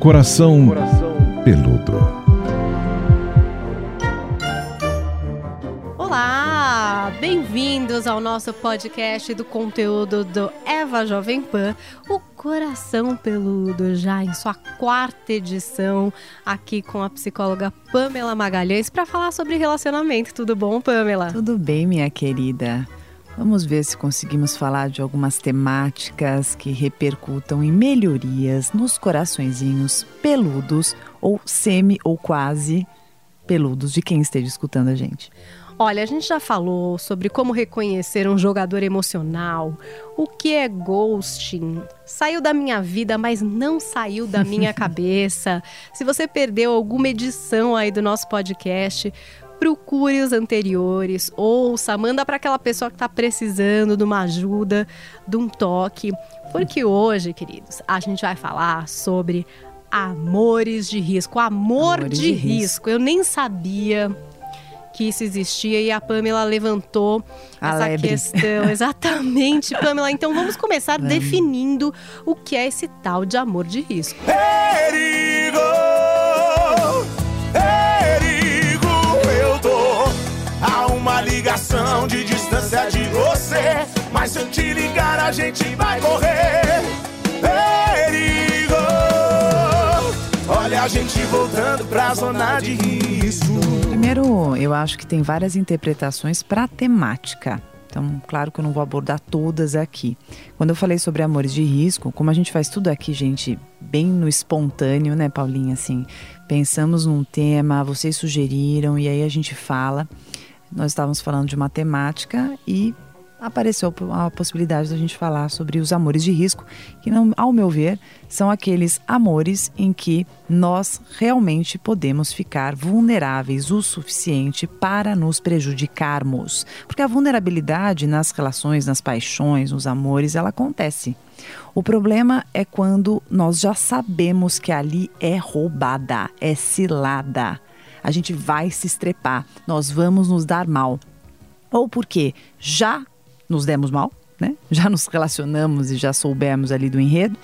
Coração Peludo. Olá, bem-vindos ao nosso podcast do conteúdo do Eva Jovem Pan, o Coração Peludo, já em sua quarta edição, aqui com a psicóloga Pamela Magalhães para falar sobre relacionamento. Tudo bom, Pamela? Tudo bem, minha querida. Vamos ver se conseguimos falar de algumas temáticas que repercutam em melhorias nos coraçõezinhos peludos ou semi ou quase peludos de quem esteja escutando a gente. Olha, a gente já falou sobre como reconhecer um jogador emocional, o que é ghosting. Saiu da minha vida, mas não saiu da minha cabeça. Se você perdeu alguma edição aí do nosso podcast, procure os anteriores, ouça, manda para aquela pessoa que está precisando de uma ajuda, de um toque. Porque hoje, queridos, a gente vai falar sobre amores de risco. Amor Amores de, de risco. risco. Eu nem sabia que isso existia e a Pamela levantou A essa lebre. questão. Exatamente, Pamela. Então vamos começar definindo o que é esse tal de amor de risco. Perigo, de distância de você. Mas se eu te ligar, a gente vai correr. Perigo, olha a gente voltando pra zona de risco. Primeiro, eu acho que tem várias interpretações para a temática. Então, claro que eu não vou abordar todas aqui. Quando eu falei sobre amores de risco, como a gente faz tudo aqui, gente, bem no espontâneo, né, Paulinha? Assim, pensamos num tema, vocês sugeriram e aí a gente fala. Nós estávamos falando de matemática e apareceu a possibilidade da gente falar sobre os amores de risco, que, não, ao meu ver, são aqueles amores em que nós realmente podemos ficar vulneráveis o suficiente para nos prejudicarmos. Porque a vulnerabilidade nas relações, nas paixões, nos amores, ela acontece. O problema é quando nós já sabemos que ali é roubada, é cilada. A gente vai se estrepar, nós vamos nos dar mal. Ou porque já nos demos mal, né? Já nos relacionamos e já soubemos ali do enredo,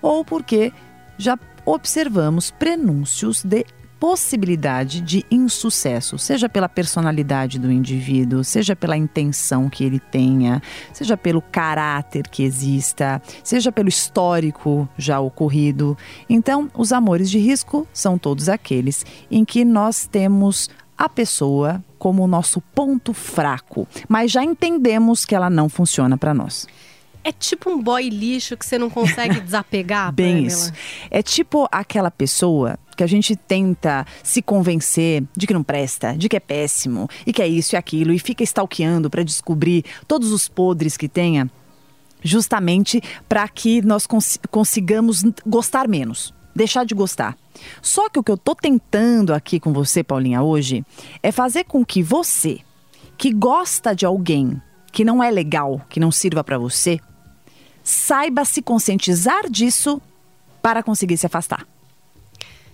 ou porque já observamos prenúncios de possibilidade de insucesso, seja pela personalidade do indivíduo, seja pela intenção que ele tenha, seja pelo caráter que exista, seja pelo histórico já ocorrido. Então, os amores de risco são todos aqueles em que nós temos a pessoa como o nosso ponto fraco, mas já entendemos que ela não funciona para nós. É tipo um boy lixo que você não consegue desapegar, Bem Pamela? isso. É tipo aquela pessoa que a gente tenta se convencer de que não presta, de que é péssimo, e que é isso e aquilo, e fica stalkeando para descobrir todos os podres que tenha, justamente para que nós cons- consigamos gostar menos, deixar de gostar. Só que o que eu tô tentando aqui com você, Paulinha, hoje, é fazer com que você, que gosta de alguém que não é legal, que não sirva para você, saiba se conscientizar disso para conseguir se afastar.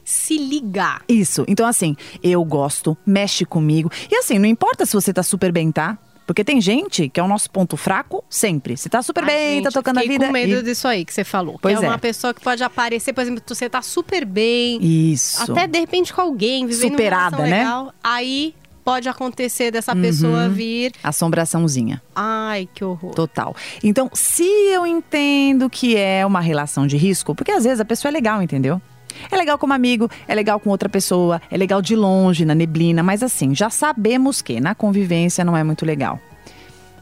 Se ligar. Isso. Então, assim, eu gosto, mexe comigo. E assim, não importa se você tá super bem, tá? Porque tem gente que é o nosso ponto fraco sempre. Você tá super Ai, bem, gente, tá tocando a vida. com medo e- disso aí que você falou. Pois que é, é. uma pessoa que pode aparecer, por exemplo, você tá super bem, Isso. até de repente com alguém, vivendo Superada, uma né? legal, aí pode acontecer dessa pessoa Uhum. vir, Assombraçãozinha. ai, que horror. Total. Então, se eu entendo que é uma relação de risco, porque às vezes a pessoa é legal, entendeu? É legal como amigo, é legal com outra pessoa, é legal de longe, na neblina, mas assim, já sabemos que na convivência não é muito legal.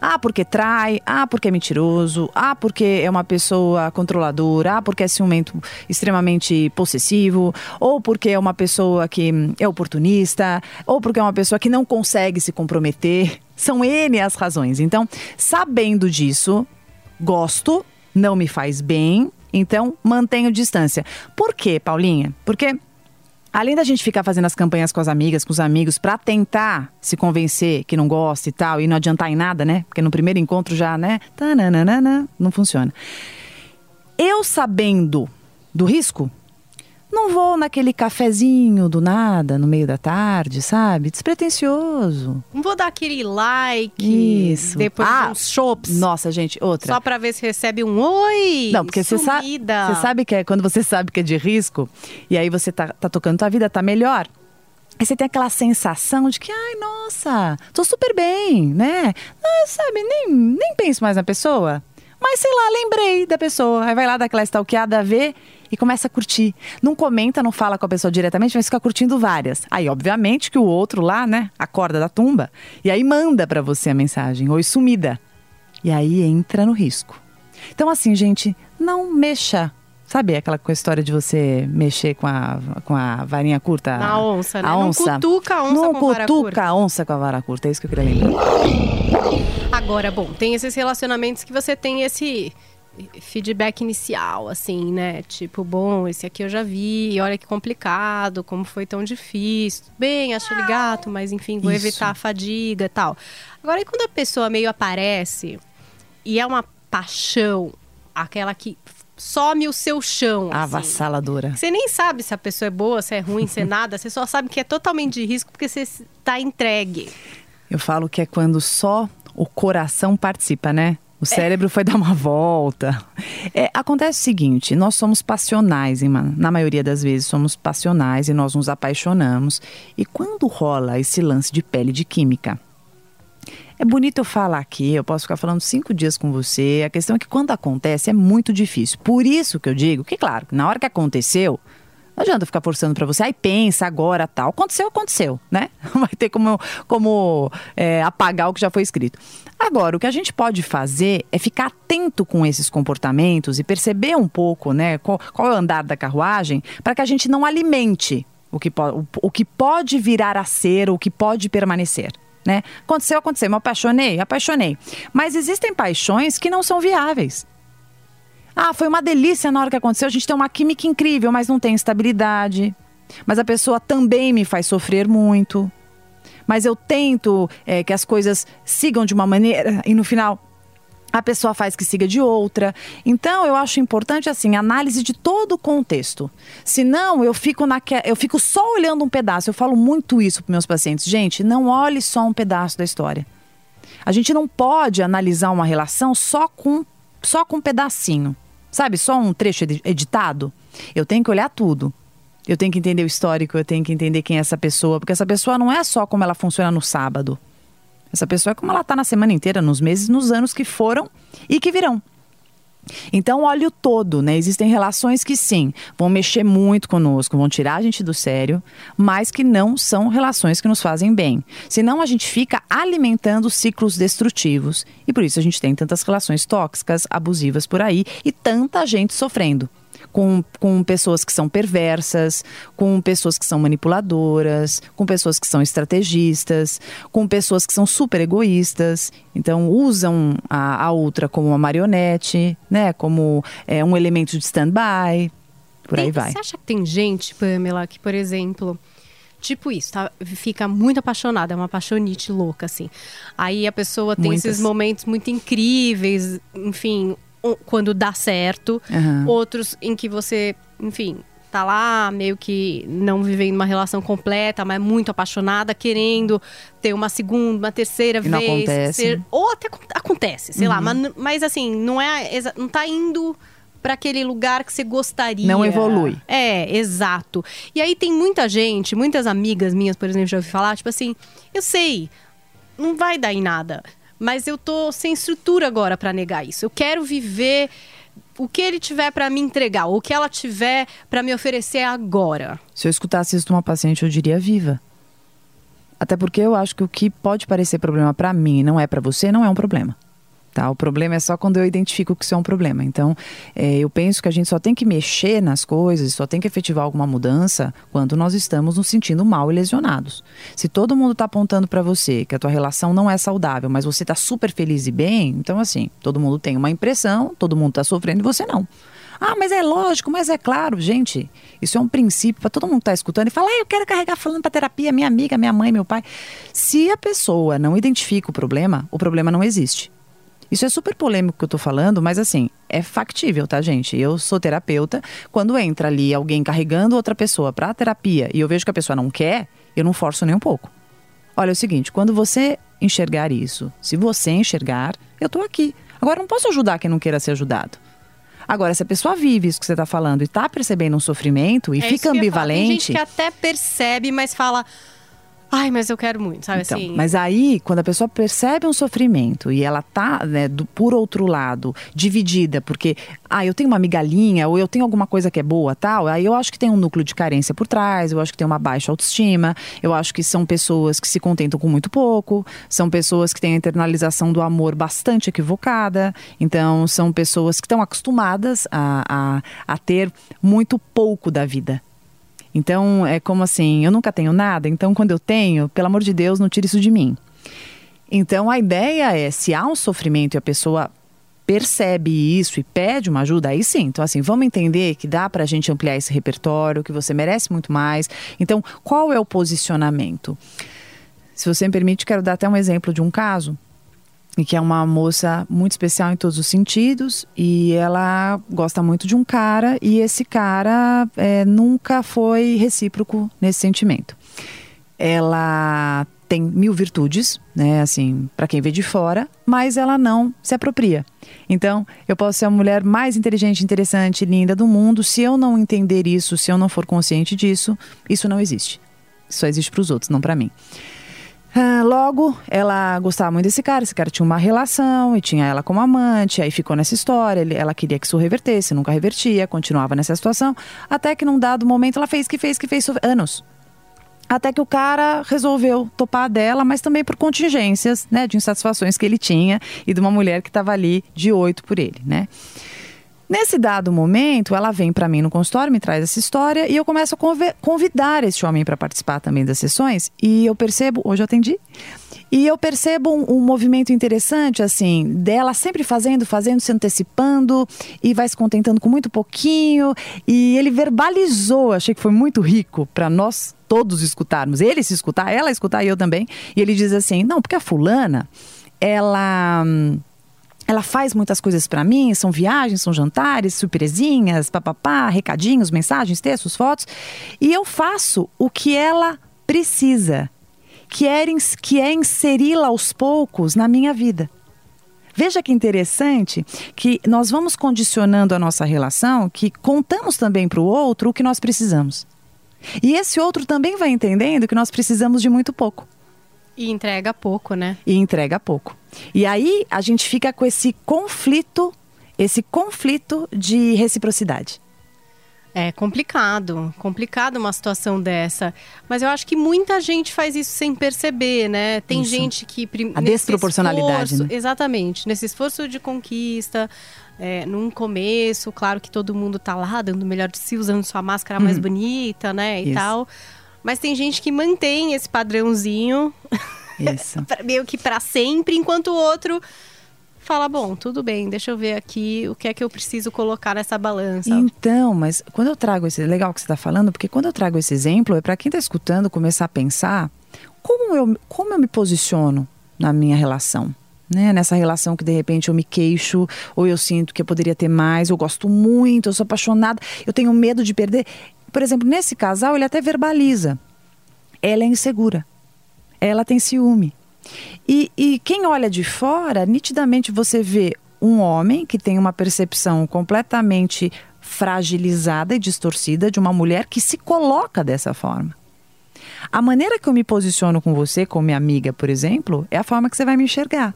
Ah, porque trai, ah, porque é mentiroso, ah, porque é uma pessoa controladora, ah, porque é ciumento extremamente possessivo, ou porque é uma pessoa que é oportunista, ou porque é uma pessoa que não consegue se comprometer. São N as razões. Então, sabendo disso, gosto, não me faz bem, então mantenho distância. Por quê, Paulinha? Porque Além da gente ficar fazendo as campanhas com as amigas, com os amigos, pra tentar se convencer que não gosta e tal, e não adiantar em nada, né? Porque no primeiro encontro já, né? Tananana, não funciona. Eu sabendo do risco, Não vou naquele cafezinho do nada, no meio da tarde, sabe? Despretensioso. Não vou dar aquele like Isso. depois Ah, uns chops. Nossa, gente, outra. Só pra ver se recebe um oi. Não, porque você sabe, você sabe que é quando você sabe que é de risco, e aí você tá, tá tocando tua vida, tá melhor. Aí você tem aquela sensação de que, ai, nossa, tô super bem, né? Não, sabe, nem, nem penso mais na pessoa. Mas sei lá, lembrei da pessoa. Aí vai lá, dá aquela stalkeada, vê e começa a curtir. Não comenta, não fala com a pessoa diretamente, mas fica curtindo várias. Aí, obviamente, que o outro lá, né, acorda da tumba e aí manda pra você a mensagem, oi sumida. E aí entra no risco. Então, assim, gente, não mexa. Sabe aquela história de você mexer com a, com a varinha curta? Na onça, né? A Não onça. cutuca a onça Não com a vara cutuca curta. a onça com a vara curta. É isso que eu queria lembrar. Agora, bom, tem esses relacionamentos que você tem esse feedback inicial, assim, né? Tipo, bom, esse aqui eu já vi, olha que complicado, como foi tão difícil. Bem, acho ele gato, mas enfim, vou Isso. evitar a fadiga e tal. Agora, e quando a pessoa meio aparece e é uma paixão, aquela que some o seu chão, assim. Avassaladora. Você nem sabe se a pessoa é boa, se é ruim, se é nada. Você só sabe que é totalmente de risco porque você está entregue. Eu falo que é quando só o coração participa, né? O cérebro foi dar uma volta. É, acontece o seguinte: nós somos passionais, hein, mano? na maioria das vezes somos passionais e nós nos apaixonamos. E quando rola esse lance de pele de química, é bonito eu falar aqui, eu posso ficar falando cinco dias com você. A questão é que quando acontece é muito difícil. Por isso que eu digo que, claro, na hora que aconteceu, não adianta ficar forçando pra você, aí pensa agora, tal. Aconteceu, aconteceu, né? Não vai ter como, como é, apagar o que já foi escrito. Agora, o que a gente pode fazer é ficar atento com esses comportamentos e perceber um pouco, né, qual, qual é o andar da carruagem, para que a gente não alimente o que, o, o que pode virar a ser, o que pode permanecer. Né? Aconteceu, aconteceu. Me apaixonei, apaixonei. Mas existem paixões que não são viáveis. Ah, foi uma delícia na hora que aconteceu. A gente tem uma química incrível, mas não tem estabilidade. Mas a pessoa também me faz sofrer muito. Mas eu tento é, que as coisas sigam de uma maneira e no final a pessoa faz que siga de outra. Então, eu acho importante assim, análise de todo o contexto. Senão, eu fico naque... eu fico só olhando um pedaço. Eu falo muito isso para meus pacientes. Gente, não olhe só um pedaço da história. A gente não pode analisar uma relação só com só com um pedacinho. Sabe, só um trecho edi- editado. Eu tenho que olhar tudo. Eu tenho que entender o histórico, eu tenho que entender quem é essa pessoa, porque essa pessoa não é só como ela funciona no sábado. Essa pessoa é como ela está na semana inteira, nos meses, nos anos que foram e que virão. Então, olhe o todo, né? Existem relações que sim, vão mexer muito conosco, vão tirar a gente do sério, mas que não são relações que nos fazem bem. Senão a gente fica alimentando ciclos destrutivos. E por isso a gente tem tantas relações tóxicas, abusivas por aí e tanta gente sofrendo com, com pessoas que são perversas, com pessoas que são manipuladoras, com pessoas que são estrategistas, com pessoas que são super egoístas. Então, usam a, a outra como uma marionete, né? Como é, um elemento de stand-by. Por aí Tem- vai. Você acha que tem gente, Pamela, que, por exemplo, tipo isso, tá? Fica muito apaixonada, é uma apaixonite louca, assim. Aí a pessoa tem Muitas. esses momentos muito incríveis, enfim, quando dá certo. Aham. Outros em que você, enfim, tá lá meio que não vivendo uma relação completa, mas muito apaixonada, querendo ter uma segunda, uma terceira não vez. acontece. ser- ou até acon- acontece, sei Uhum. lá, mas, mas assim, não é não tá indo para aquele lugar que você gostaria. Não evolui. É, exato. E aí tem muita gente, muitas amigas minhas, por exemplo, já ouvi falar, tipo assim, eu sei, não vai dar em nada, mas eu tô sem estrutura agora para negar isso. Eu quero viver o que ele tiver para me entregar, o que ela tiver para me oferecer agora. Se eu escutasse isso de uma paciente, eu diria viva. Até porque eu acho que o que pode parecer problema para mim não é para você, não é um problema. Tá? O problema é só quando eu identifico que isso é um problema. Então, é, eu penso que a gente só tem que mexer nas coisas, só tem que efetivar alguma mudança quando nós estamos nos sentindo mal e lesionados. Se todo mundo está apontando para você que a tua relação não é saudável, mas você está super feliz e bem, então assim, todo mundo tem uma impressão, todo mundo está sofrendo e você não. Ah, mas é lógico, mas é claro, gente. Isso é um princípio para todo mundo que está escutando e fala, ah, eu quero carregar falando para terapia, minha amiga, minha mãe, meu pai. Se a pessoa não identifica o problema, o problema não existe. Isso é super polêmico que eu tô falando, mas assim, é factível, tá, gente? Eu sou terapeuta. Quando entra ali alguém carregando outra pessoa pra terapia e eu vejo que a pessoa não quer, eu não forço nem um pouco. Olha, é o seguinte, quando você enxergar isso, se você enxergar, eu tô aqui. Agora, eu não posso ajudar quem não queira ser ajudado. Agora, se a pessoa vive isso que você está falando e está percebendo um sofrimento e É fica falar. Tem ambivalente. gente que até percebe, mas fala. Ai, mas eu quero muito, sabe Então, assim? mas aí, quando a pessoa percebe um sofrimento e ela tá, né, do, por outro lado, dividida, porque, ah, eu tenho uma migalhinha ou eu tenho alguma coisa que é boa, tal, aí eu acho que tem um núcleo de carência por trás, eu acho que tem uma baixa autoestima, eu acho que são pessoas que se contentam com muito pouco, são pessoas que têm a internalização do amor bastante equivocada, então são pessoas que estão acostumadas a, a, a ter muito pouco da vida. Então, é como assim, eu nunca tenho nada, então quando eu tenho, pelo amor de Deus, não tire isso de mim. Então, a ideia é, se há um sofrimento e a pessoa percebe isso e pede uma ajuda, aí sim. Então, assim, vamos entender que dá pra gente ampliar esse repertório, que você merece muito mais. Então, qual é o posicionamento? Se você me permite, quero dar até um exemplo de um caso que é uma moça muito especial em todos os sentidos e ela gosta muito de um cara e esse cara é, nunca foi recíproco nesse sentimento. Ela tem mil virtudes, né, assim, para quem vê de fora, mas ela não se apropria. Então, eu posso ser a mulher mais inteligente, interessante, linda do mundo, se eu não entender isso, se eu não for consciente disso, isso não existe. Só existe para os outros, não para mim. Logo, ela gostava muito desse cara, esse cara tinha uma relação e tinha ela como amante, aí ficou nessa história, ele- ela queria que isso revertesse, nunca revertia, continuava nessa situação, até que num dado momento ela fez que fez que fez anos. Até que o cara resolveu topar dela, mas também por contingências, né, de insatisfações que ele tinha e de uma mulher que estava ali de oito por ele, né? Nesse dado momento, ela vem para mim no consultório, me traz essa história e eu começo a convidar esse homem para participar também das sessões. E eu percebo, hoje eu atendi, e eu percebo um, um movimento interessante, assim, dela sempre fazendo, fazendo, se antecipando e vai se contentando com muito pouquinho. E ele verbalizou, achei que foi muito rico para nós todos escutarmos. Ele se escutar, ela escutar e eu também. E ele diz assim: não, porque a fulana, ela. hum, ela faz muitas coisas pra mim, são viagens, são jantares, surpresinhas, papapá, recadinhos, mensagens, textos, fotos, e eu faço o que ela precisa, que é, que é inseri-la aos poucos na minha vida. Veja que interessante que nós vamos condicionando a nossa relação, que contamos também para o outro o que nós precisamos. E esse outro também vai entendendo que nós precisamos de muito pouco E entrega pouco, né? e entrega pouco. E aí a gente fica com esse conflito, esse conflito de reciprocidade. É complicado, complicado uma situação dessa. Mas eu acho que muita gente faz isso sem perceber, né? Tem Isso. gente que. A desproporcionalidade, esforço- né? Exatamente. Nesse esforço de conquista, é, num começo, claro que todo mundo tá lá dando o melhor de si, usando sua máscara mais bonita, né? E Uhum. Isso. tal. Mas tem gente que mantém esse padrãozinho Isso. meio que pra sempre, enquanto o outro fala: bom, tudo bem, deixa eu ver aqui o que é que eu preciso colocar nessa balança. Então, mas quando eu trago esse. Legal que você está falando, porque quando eu trago esse exemplo, é para quem está escutando começar a pensar como eu, como eu me posiciono na minha relação. Né? Nessa relação que de repente eu me queixo, ou eu sinto que eu poderia ter mais, eu gosto muito, eu sou apaixonada, eu tenho medo de perder. Por exemplo, nesse casal, ele até verbaliza. Ela é insegura. Ela tem ciúme. E, e quem olha de fora, nitidamente você vê um homem que tem uma percepção completamente fragilizada e distorcida de uma mulher que se coloca dessa forma. A maneira que eu me posiciono com você, como minha amiga, por exemplo, é a forma que você vai me enxergar.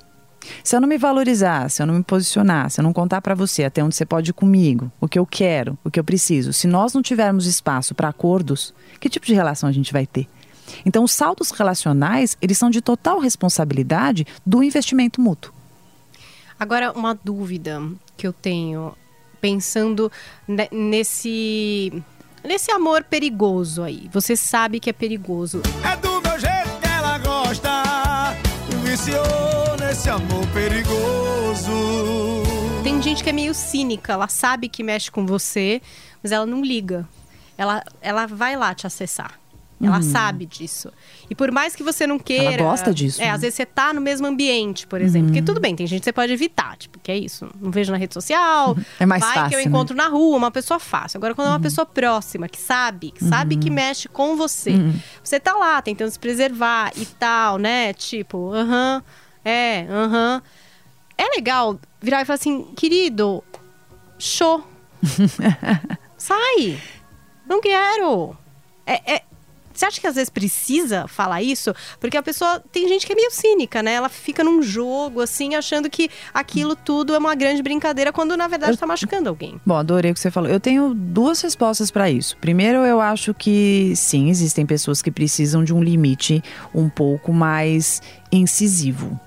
Se eu não me valorizar, se eu não me posicionar, se eu não contar para você até onde você pode ir comigo, o que eu quero, o que eu preciso, se nós não tivermos espaço para acordos, que tipo de relação a gente vai ter? Então, os saldos relacionais, eles são de total responsabilidade do investimento mútuo. Agora, uma dúvida que eu tenho, pensando ne- nesse, nesse amor perigoso aí. Você sabe que é perigoso. É do Viciou nesse amor perigoso. Tem gente que é meio cínica, ela sabe que mexe com você, mas ela não liga. Ela, ela vai lá te acessar. Ela sabe disso. E por mais que você não queira. Ela gosta disso, É, né? às vezes você tá no mesmo ambiente, por exemplo. Porque tudo bem, tem gente que você pode evitar. Tipo, que é isso? Não vejo na rede social. É mais vai que eu fácil, né? encontro na rua, uma pessoa fácil. Agora, quando é uma pessoa próxima, que sabe, que sabe que mexe com você. Você tá lá tentando se preservar e tal, né? Tipo, aham, é, aham. É legal virar e falar assim, querido, show. Sai! Não quero! É, é- Você acha que às vezes precisa falar isso? Porque a pessoa. Tem gente que é meio cínica, né? Ela fica num jogo, assim, achando que aquilo tudo é uma grande brincadeira, quando na verdade tá machucando alguém. Bom, adorei o que você falou. Eu tenho duas respostas para isso. Primeiro, eu acho que sim, existem pessoas que precisam de um limite um pouco mais incisivo.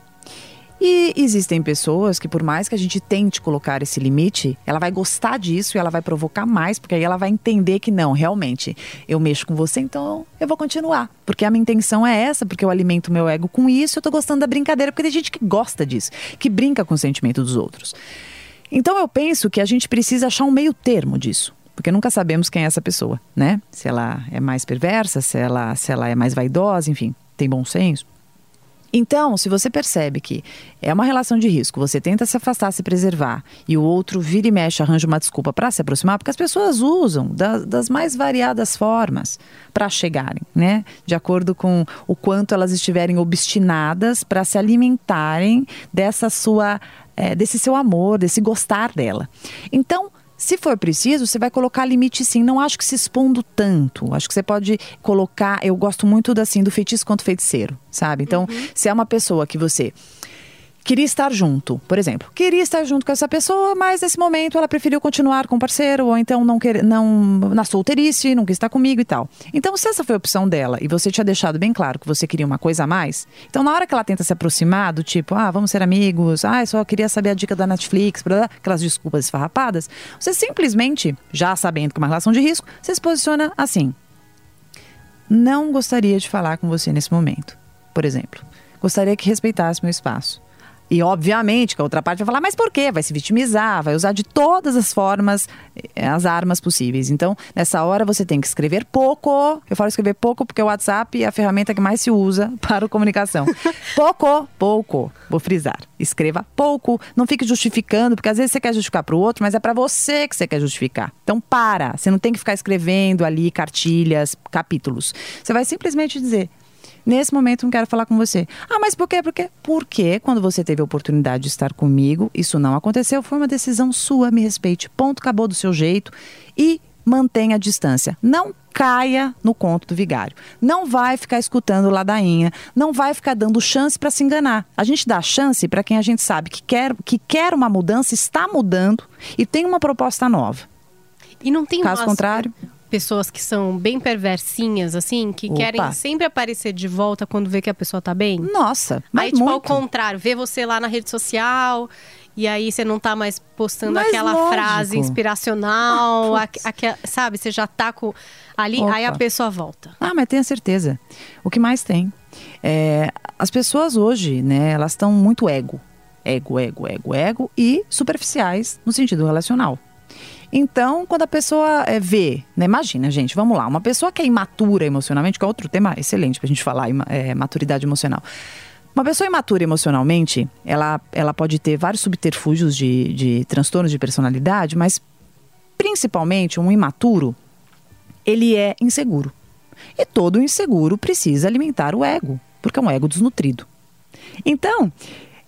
E existem pessoas que, por mais que a gente tente colocar esse limite, ela vai gostar disso e ela vai provocar mais, porque aí ela vai entender que não, realmente, eu mexo com você, então eu vou continuar. Porque a minha intenção é essa, porque eu alimento meu ego com isso, eu tô gostando da brincadeira, porque tem gente que gosta disso, que brinca com o sentimento dos outros. Então eu penso que a gente precisa achar um meio termo disso. Porque nunca sabemos quem é essa pessoa, né? Se ela é mais perversa, se ela, se ela é mais vaidosa, enfim, tem bom senso. Então, se você percebe que é uma relação de risco, você tenta se afastar, se preservar, e o outro vira e mexe, arranja uma desculpa para se aproximar, porque as pessoas usam da- das mais variadas formas para chegarem, né? De acordo com o quanto elas estiverem obstinadas para se alimentarem dessa sua, eh, desse seu amor, desse gostar dela. Então, se for preciso, você vai colocar limite sim. Não acho que se expondo tanto. Acho que você pode colocar. Eu gosto muito da, assim, do feitiço quanto feiticeiro, sabe? Então, se é uma pessoa que você queria estar junto, por exemplo, queria estar junto com essa pessoa, mas nesse momento ela preferiu continuar com o parceiro, ou então não querer, não na solteirice, não quis estar comigo e tal. Então, se essa foi a opção dela e você tinha deixado bem claro que você queria uma coisa a mais, então na hora que ela tenta se aproximar do tipo, ah, vamos ser amigos, ah, só queria saber a dica da Netflix, blá, blá, aquelas desculpas esfarrapadas, você simplesmente, já sabendo que é uma relação de risco, você se posiciona assim: não gostaria de falar com você nesse momento, por exemplo. Gostaria que respeitasse meu espaço. E, obviamente, que a outra parte vai falar, mas por quê? Vai se vitimizar, vai usar de todas as formas, eh, as armas possíveis. Então, nessa hora, você tem que escrever pouco. Eu falo escrever pouco porque o WhatsApp é a ferramenta que mais se usa para comunicação. pouco, pouco. Vou frisar. Escreva pouco. Não fique justificando, porque às vezes você quer justificar para o outro, mas é para você que você quer justificar. Então, para. Você não tem que ficar escrevendo ali cartilhas, capítulos. Você vai simplesmente dizer. Nesse momento não quero falar com você. Ah, mas por quê? Por quê? Porque quando você teve a oportunidade de estar comigo, isso não aconteceu, foi uma decisão sua, me respeite. Ponto, acabou do seu jeito e mantenha a distância. Não caia no conto do vigário. Não vai ficar escutando ladainha, não vai ficar dando chance para se enganar. A gente dá chance para quem a gente sabe que quer, que quer uma mudança, está mudando e tem uma proposta nova. E não tem Caso umas contrário, pessoas que são bem perversinhas, assim, que Opa. querem sempre aparecer de volta quando vê que a pessoa tá bem? nossa, mas aí, tipo, ao muito. contrário, vê você lá na rede social e aí você não tá mais postando Mas aquela lógico. frase inspiracional, Ah, putz. aque- sabe? Você já tá com. Ali, Opa. aí a pessoa volta. Ah, mas tenha certeza. O que mais tem? É, as pessoas hoje, né, elas estão muito ego. Ego, ego, ego, ego e superficiais no sentido relacional. Então, quando a pessoa é, vê, né, imagina, gente, vamos lá, uma pessoa que é imatura emocionalmente, que é outro tema excelente pra gente falar, é, maturidade emocional. Uma pessoa imatura emocionalmente, ela, ela pode ter vários subterfúgios de, de transtornos de personalidade, mas principalmente um imaturo, ele é inseguro. E todo inseguro precisa alimentar o ego, porque é um ego desnutrido. Então,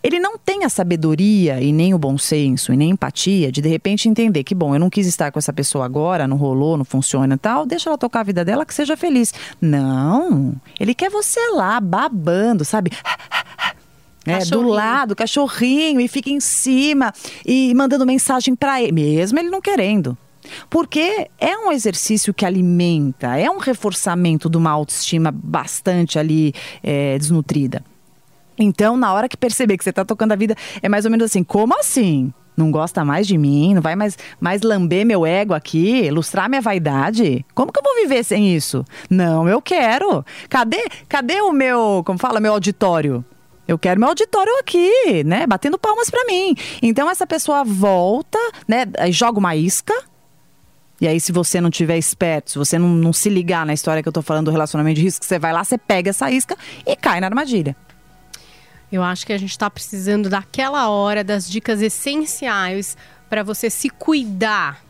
ele não tem a sabedoria e nem o bom senso e nem a empatia de de repente entender que, bom, eu não quis estar com essa pessoa agora, não rolou, não funciona e tal, deixa ela tocar a vida dela que seja feliz. Não, ele quer você lá babando, sabe? É, do lado, cachorrinho, e fica em cima e mandando mensagem para ele, mesmo ele não querendo. Porque é um exercício que alimenta, é um reforçamento de uma autoestima bastante ali é, desnutrida. Então, na hora que perceber que você tá tocando a vida, é mais ou menos assim: como assim? Não gosta mais de mim? Não vai mais, mais lamber meu ego aqui? Ilustrar minha vaidade? Como que eu vou viver sem isso? Não, eu quero. Cadê, cadê o meu, como fala, meu auditório? Eu quero meu auditório aqui, né? Batendo palmas pra mim. Então essa pessoa volta, né? Joga uma isca, E aí, se você não tiver esperto, se você não, não se ligar na história que eu tô falando do relacionamento de risco, você vai lá, você pega essa isca e cai na armadilha. Eu acho que a gente está precisando daquela hora das dicas essenciais para você se cuidar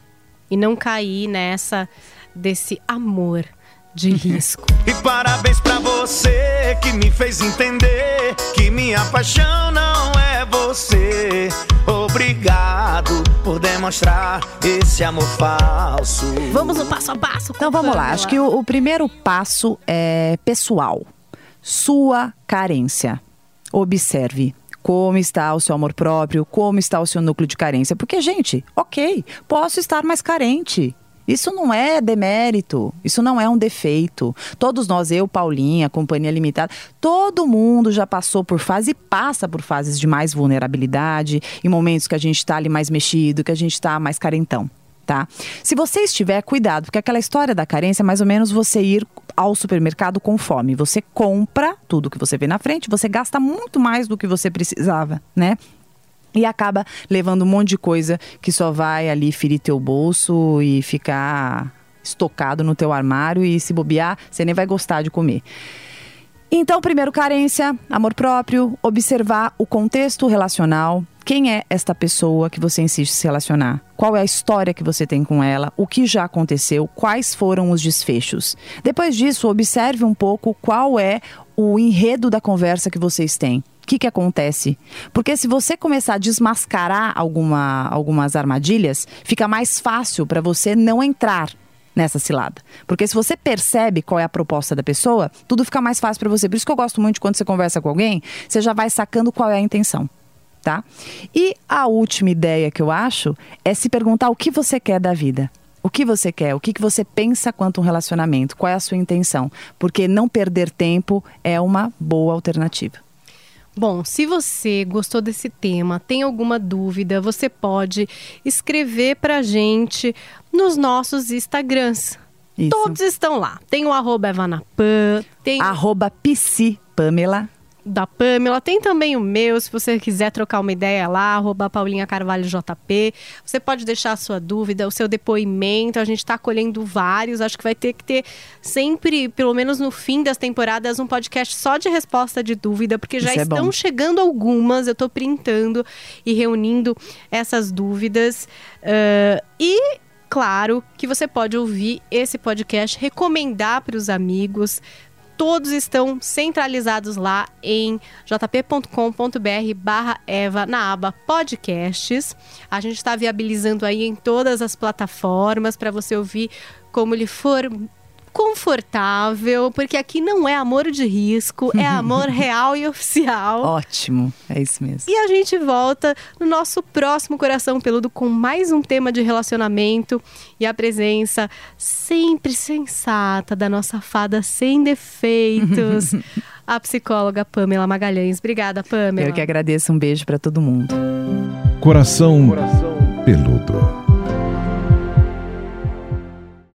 e não cair nessa desse amor de risco. E parabéns pra você que me fez entender que minha paixão não é você. Obrigado por demonstrar esse amor falso. Vamos no passo a passo. Então vamos lá. Acho que o, o primeiro passo é pessoal. Sua carência. Observe como está o seu amor próprio, como está o seu núcleo de carência. Porque, gente, ok, posso estar mais carente. Isso não é demérito, isso não é um defeito. Todos nós, eu, Paulinha, Companhia Limitada, todo mundo já passou por fase e passa por fases de mais vulnerabilidade, em momentos que a gente está ali mais mexido, que a gente está mais carentão. Tá? Se você estiver, cuidado, porque aquela história da carência é mais ou menos você ir ao supermercado com fome. Você compra tudo que você vê na frente, você gasta muito mais do que você precisava, né? e acaba levando um monte de coisa que só vai ali ferir teu bolso e ficar estocado no teu armário e se bobear, você nem vai gostar de comer. Então, primeiro, carência, amor próprio, observar o contexto relacional. Quem é esta pessoa que você insiste se relacionar? Qual é a história que você tem com ela? O que já aconteceu? Quais foram os desfechos? Depois disso, observe um pouco qual é o enredo da conversa que vocês têm que, que acontece? Porque se você começar a desmascarar alguma, algumas armadilhas, fica mais fácil para você não entrar nessa cilada. Porque se você percebe qual é a proposta da pessoa, tudo fica mais fácil para você. Por isso que eu gosto muito de quando você conversa com alguém, você já vai sacando qual é a intenção. Tá? E a última ideia que eu acho é se perguntar o que você quer da vida. O que você quer? O que, que você pensa quanto um relacionamento? Qual é a sua intenção? Porque não perder tempo é uma boa alternativa. Bom, se você gostou desse tema, tem alguma dúvida, você pode escrever para gente nos nossos Instagrams. Isso. Todos estão lá. Tem o arroba Evanapan, tem... Arroba Psi Pamela da Pamela, tem também o meu, se você quiser trocar uma ideia lá, arroba Paulinha Carvalho JP. Você pode deixar a sua dúvida, o seu depoimento, a gente está colhendo vários, acho que vai ter que ter sempre, pelo menos no fim das temporadas, um podcast só de resposta de dúvida, porque já é estão bom. chegando algumas, eu estou printando e reunindo essas dúvidas. Uh, e claro que você pode ouvir esse podcast, recomendar para os amigos, todos estão centralizados lá em jp.com.br barra Eva na aba podcasts. A gente está viabilizando aí em todas as plataformas para você ouvir como lhe for confortável, porque aqui não é amor de risco, é amor real e oficial. Ótimo, é isso mesmo. E a gente volta no nosso próximo Coração Peludo com mais um tema de relacionamento e a presença sempre sensata da nossa fada sem defeitos, a psicóloga Pamela Magalhães. Obrigada, Pamela. Eu que agradeço, um beijo para todo mundo. Coração, Coração Peludo.